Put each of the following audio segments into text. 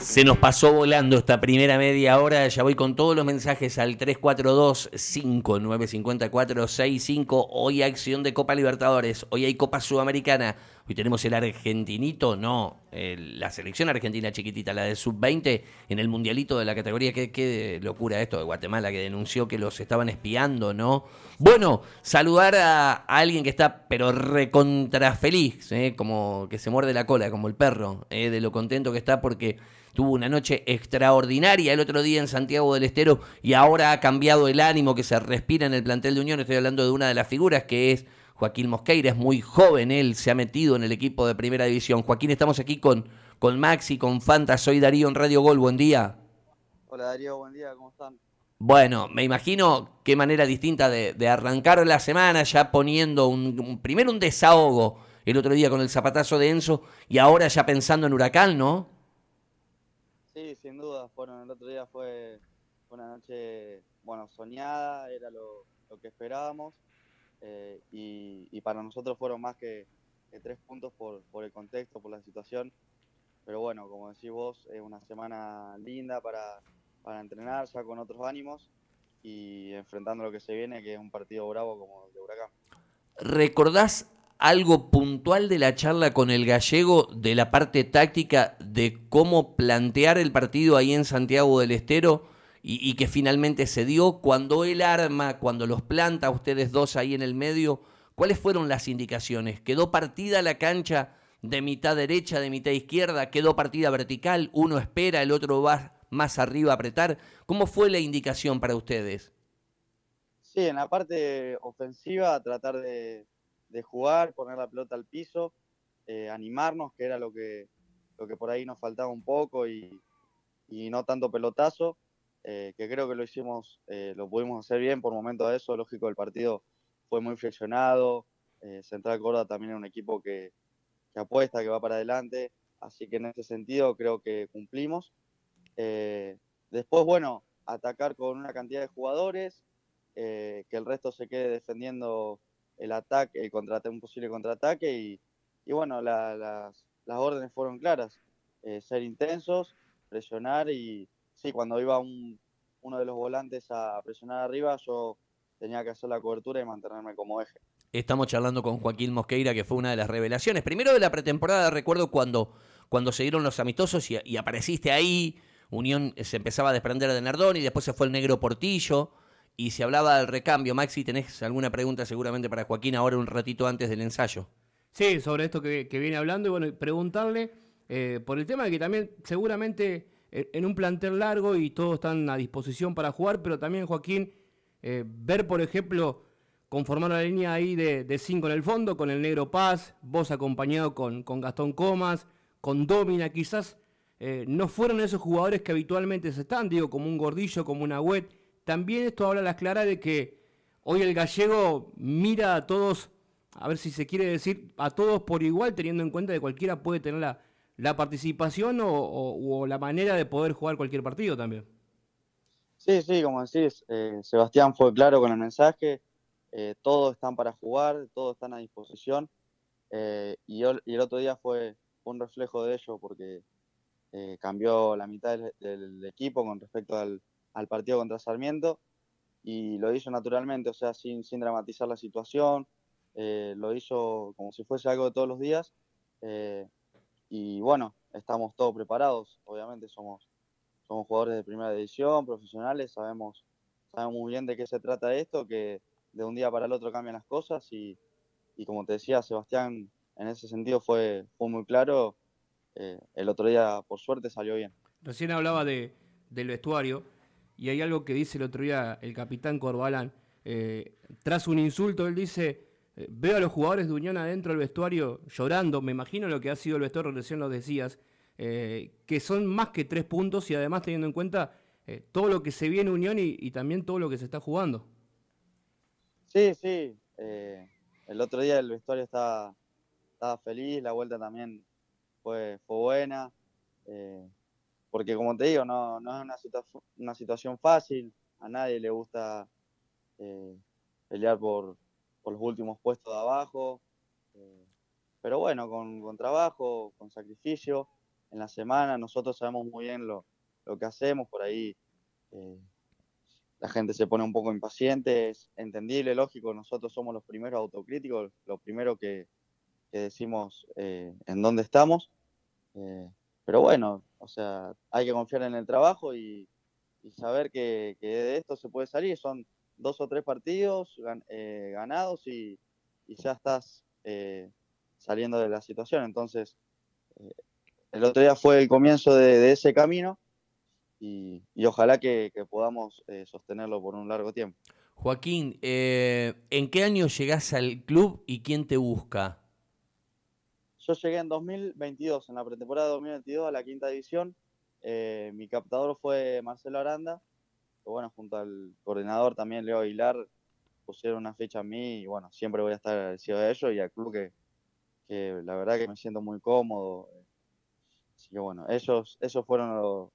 Se nos pasó volando esta primera media hora. Ya voy con todos los mensajes al 342-5954-65. Hoy acción de Copa Libertadores. Hoy hay Copa Sudamericana. Hoy tenemos el argentinito, no, la selección argentina chiquitita, la de sub-20, en el mundialito de la categoría. Qué, locura esto de Guatemala que denunció que los estaban espiando, ¿no? Bueno, saludar a, alguien que está, pero recontra feliz, ¿eh? como que se muerde la cola, como el perro, ¿eh? de lo contento que está porque tuvo una noche extraordinaria el otro día en Santiago del Estero y ahora ha cambiado el ánimo que se respira en el plantel de Unión. Estoy hablando de una de las figuras que es Joaquín Mosqueira, es muy joven, él se ha metido en el equipo de primera división. Joaquín, estamos aquí con, con Maxi, con Fanta, soy Darío en Radio Gol, buen día. Hola Darío, buen día, ¿cómo están? Bueno, me imagino qué manera distinta de, arrancar la semana ya poniendo un, primero un desahogo el otro día con el zapatazo de Enzo y ahora ya pensando en Huracán, ¿no? Sí, sin duda. Bueno, el otro día fue una noche, bueno, soñada, era lo, que esperábamos eh, y, para nosotros fueron más que, tres puntos por, el contexto, por la situación. Pero bueno, como decís vos, es una semana linda para, para entrenar ya con otros ánimos y enfrentando lo que se viene, que es un partido bravo como el de Huracán. ¿Recordás algo puntual de la charla con el gallego de la parte táctica de cómo plantear el partido ahí en Santiago del Estero y, que finalmente se dio cuando él arma, cuando los planta ustedes dos ahí en el medio? ¿Cuáles fueron las indicaciones? ¿Quedó partida la cancha de mitad derecha, de mitad izquierda? ¿Quedó partida vertical? ¿Uno espera, el otro va más arriba a apretar? ¿Cómo fue la indicación para ustedes? Sí, en la parte ofensiva tratar de, de jugar, poner la pelota al piso, eh, animarnos, que era lo que, lo que por ahí nos faltaba un poco y, no tanto pelotazo, eh, que creo que lo hicimos, eh, lo pudimos hacer bien por momento de eso, lógico el partido fue muy flexionado, Central Córdoba también es un equipo que, que, apuesta, que va para adelante, así que en ese sentido creo que cumplimos. después, bueno, atacar con una cantidad de jugadores, que el resto se quede defendiendo el ataque, el contraataque, un posible contraataque y, y bueno, las, las, órdenes fueron claras, eh, ser intensos, presionar y sí, cuando iba un, uno de los volantes a presionar arriba, yo tenía que hacer la cobertura y mantenerme como eje. Estamos charlando con Joaquín Mosqueira, que fue una de las revelaciones. Primero de la pretemporada, recuerdo cuando, cuando se dieron los amistosos y, y apareciste ahí, Unión se empezaba a desprender de Nardón y después se fue el negro Portillo y se hablaba del recambio. Maxi, ¿tenés alguna pregunta seguramente para Joaquín ahora un ratito antes del ensayo? Sí, sobre esto que, viene hablando y bueno, preguntarle eh, por el tema de que también seguramente eh, en un plantel largo y todos están a disposición para jugar, pero también Joaquín, eh, ver por ejemplo conformar la línea ahí de, cinco en el fondo, con el Negro Paz, vos acompañado con, con Gastón Comas, con Domina, quizás no fueron esos jugadores que habitualmente se están, digo, como un Gordillo, como una Wet, también esto habla a las claras de que hoy el gallego mira a todos, a ver si se quiere decir, a todos por igual, teniendo en cuenta que cualquiera puede tener la, participación o, la manera de poder jugar cualquier partido también. Sí, sí, como decís, eh, Sebastián fue claro con el mensaje, eh, todos están para jugar, todos están a disposición, eh, y, el otro día fue un reflejo de ello porque cambió la mitad del equipo con respecto al, partido contra Sarmiento y lo hizo naturalmente, o sea, sin, dramatizar la situación, lo hizo como si fuese algo de todos los días y bueno, estamos todos preparados, obviamente somos, somos jugadores de primera división, profesionales, sabemos, sabemos muy bien de qué se trata esto, que de un día para el otro cambian las cosas y, y como te decía Sebastián, en ese sentido fue, fue muy claro, eh, el otro día por suerte salió bien. Recién hablaba de, del vestuario y hay algo que dice el otro día el capitán Corbalán. Eh, tras un insulto, él dice, eh, veo a los jugadores de Unión adentro del vestuario llorando, me imagino lo que ha sido el vestuario, recién lo decías, eh, que son más que tres puntos y además teniendo en cuenta todo lo que se viene Unión y, también todo lo que se está jugando. Sí, sí. el otro día el vestuario estaba, feliz, la vuelta también fue, fue buena porque como te digo, no, es una, una situación fácil, a nadie le gusta eh, pelear por, los últimos puestos de abajo, eh, pero bueno, con, trabajo, con sacrificio, en la semana. Nosotros sabemos muy bien lo, lo que hacemos, por ahí eh, la gente se pone un poco impaciente, es entendible, lógico, nosotros somos los primeros autocríticos, lo primero que, decimos eh, en dónde estamos. Eh, pero bueno, o sea, hay que confiar en el trabajo y, saber que, de esto se puede salir. Son dos o tres partidos ganados y, ya estás saliendo de la situación. Entonces, el otro día fue el comienzo de ese camino y, ojalá que, podamos eh, sostenerlo por un largo tiempo. Joaquín, eh, ¿en qué año llegás al club y quién te busca? Yo llegué en 2022, en la pretemporada de 2022 a la quinta división. Eh, mi captador fue Marcelo Aranda, bueno, junto al coordinador también Leo Aguilar pusieron una fecha a mí y bueno, siempre voy a estar agradecido de ellos y al club que, que la verdad que me siento muy cómodo. Así que bueno, ellos, esos fueron los,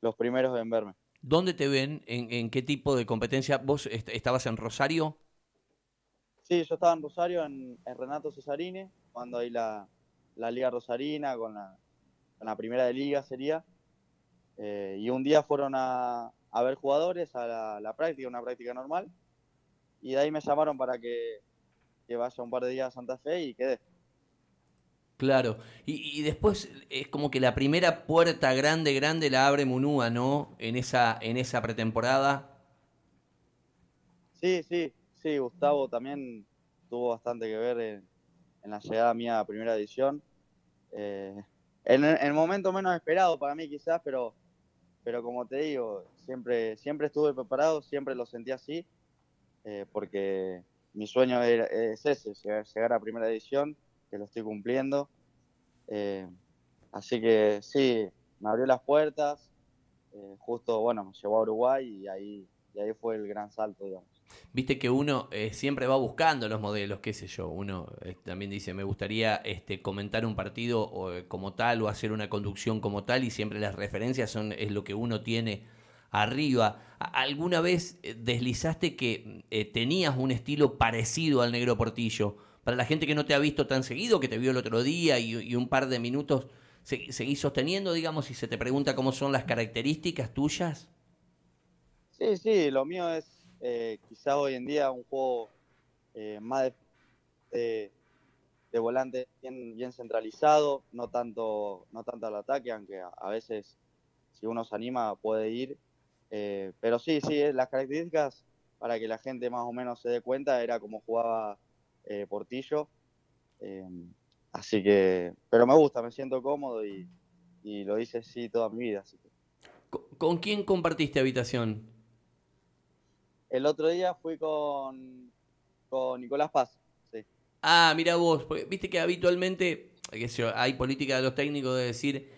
los primeros en verme. ¿Dónde te ven? ¿En, qué tipo de competencia? ¿Vos estabas en Rosario? Sí, yo estaba en Rosario, en, Renato Cesarini, cuando hay la, Liga Rosarina con la, primera de liga sería. Eh, y un día fueron a, ver jugadores a la, práctica, una práctica normal. Y de ahí me llamaron para que, que vaya un par de días a Santa Fe y quedé. Claro, y, después es como que la primera puerta grande, grande la abre Munúa, ¿no? En esa, en esa pretemporada. Sí, sí, sí, Gustavo también tuvo bastante que ver en, la llegada mía a primera edición. Eh, en, el momento menos esperado para mí quizás, pero, pero como te digo, siempre, siempre estuve preparado, siempre lo sentí así, eh, porque mi sueño es ese, llegar a primera edición que lo estoy cumpliendo. Eh, así que sí, me abrió las puertas, eh, justo, bueno, me llevó a Uruguay y ahí, y ahí fue el gran salto, digamos. Viste que uno eh, siempre va buscando los modelos, qué sé yo. Uno también dice, me gustaría este, comentar un partido como tal o hacer una conducción como tal y siempre las referencias son es lo que uno tiene arriba. ¿Alguna vez deslizaste que tenías un estilo parecido al Negro Portillo? para la gente que no te ha visto tan seguido, que te vio el otro día y, un par de minutos, ¿seguís sosteniendo, digamos, y se te pregunta cómo son las características tuyas? Sí, sí, lo mío es eh, quizás hoy en día un juego eh, más de, volante bien, bien, centralizado, no tanto, no tanto al ataque, aunque a, veces si uno se anima puede ir. Eh, pero sí, sí, las características para que la gente más o menos se dé cuenta era como jugaba eh, Portillo. Eh, así que, pero me gusta, me siento cómodo y, lo hice así toda mi vida. ¿Con, quién compartiste habitación? El otro día fui con, con Nicolás Paz. Ah, mira vos, viste que habitualmente hay política de los técnicos de decir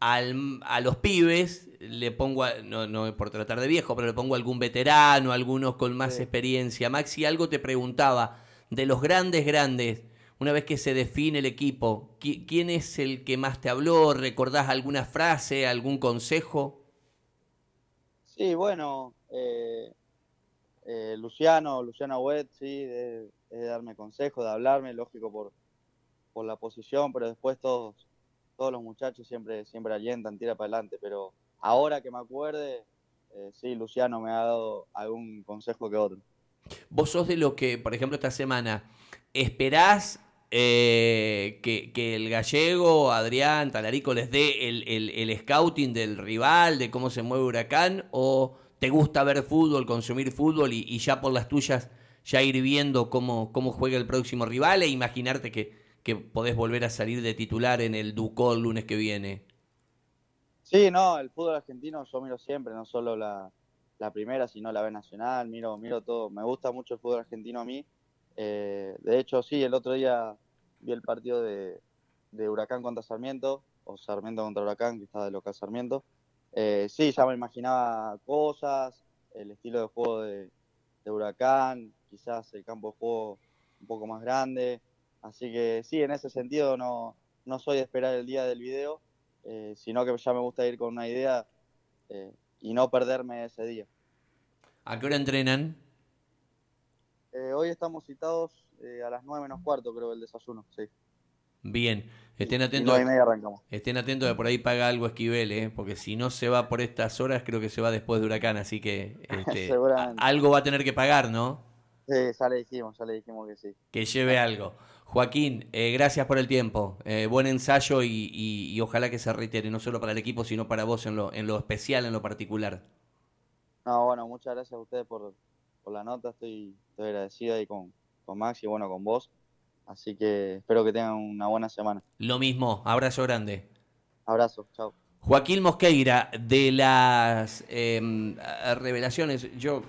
a los pibes le pongo, no, no por tratar de viejo, pero le pongo algún veterano, algunos con más experiencia. Maxi, algo te preguntaba de los grandes, grandes, una vez que se define el equipo, ¿quién es el que más te habló? ¿Recordás alguna frase, algún consejo? Sí, bueno, eh, eh, Luciano, Luciano Wet, sí, de, darme consejos, de hablarme, lógico por, por la posición, pero después todos, todos los muchachos siempre, siempre alientan, tira para adelante, pero ahora que me acuerde, eh, sí, Luciano me ha dado algún consejo que otro. Vos sos de lo que, por ejemplo, esta semana, esperás eh, que, el gallego, Adrián, Talarico, les dé el, scouting del rival, de cómo se mueve Huracán, o te gusta ver fútbol, consumir fútbol y, ya por las tuyas ya ir viendo cómo, cómo juega el próximo rival e imaginarte que, que podés volver a salir de titular en el Ducó el lunes que viene? Sí, no, el fútbol argentino yo miro siempre, no solo la, la primera, sino la B Nacional, miro, miro todo. Me gusta mucho el fútbol argentino a mí. Eh, de hecho, sí, el otro día vi el partido de, Huracán contra Sarmiento, o Sarmiento contra Huracán, que estaba de local Sarmiento. Eh, sí, ya me imaginaba cosas, el estilo de juego de, Huracán, quizás el campo de juego un poco más grande. Así que sí, en ese sentido no, no soy de esperar el día del video, eh, sino que ya me gusta ir con una idea y no perderme ese día. ¿A qué hora entrenan? Eh, hoy estamos citados eh, a las 9 menos cuarto, creo, el desayuno, sí. Bien. Estén atentos. Y media arrancamos. Estén atentos de por ahí paga algo Esquivel, ¿eh? porque si no se va por estas horas, creo que se va después de Huracán, así que este, algo va a tener que pagar, ¿no? Sí, ya le dijimos, ya le dijimos que sí. Que lleve algo. Joaquín, eh, gracias por el tiempo. Eh, buen ensayo y, ojalá que se reitere, no solo para el equipo, sino para vos en lo, en lo especial, en lo particular. No, bueno, muchas gracias a ustedes por, la nota, estoy, estoy agradecido ahí con, con Max y bueno, con vos. Así que espero que tengan una buena semana. Lo mismo, abrazo grande. Abrazo, chao. Joaquín Mosqueira, de las em, revelaciones, yo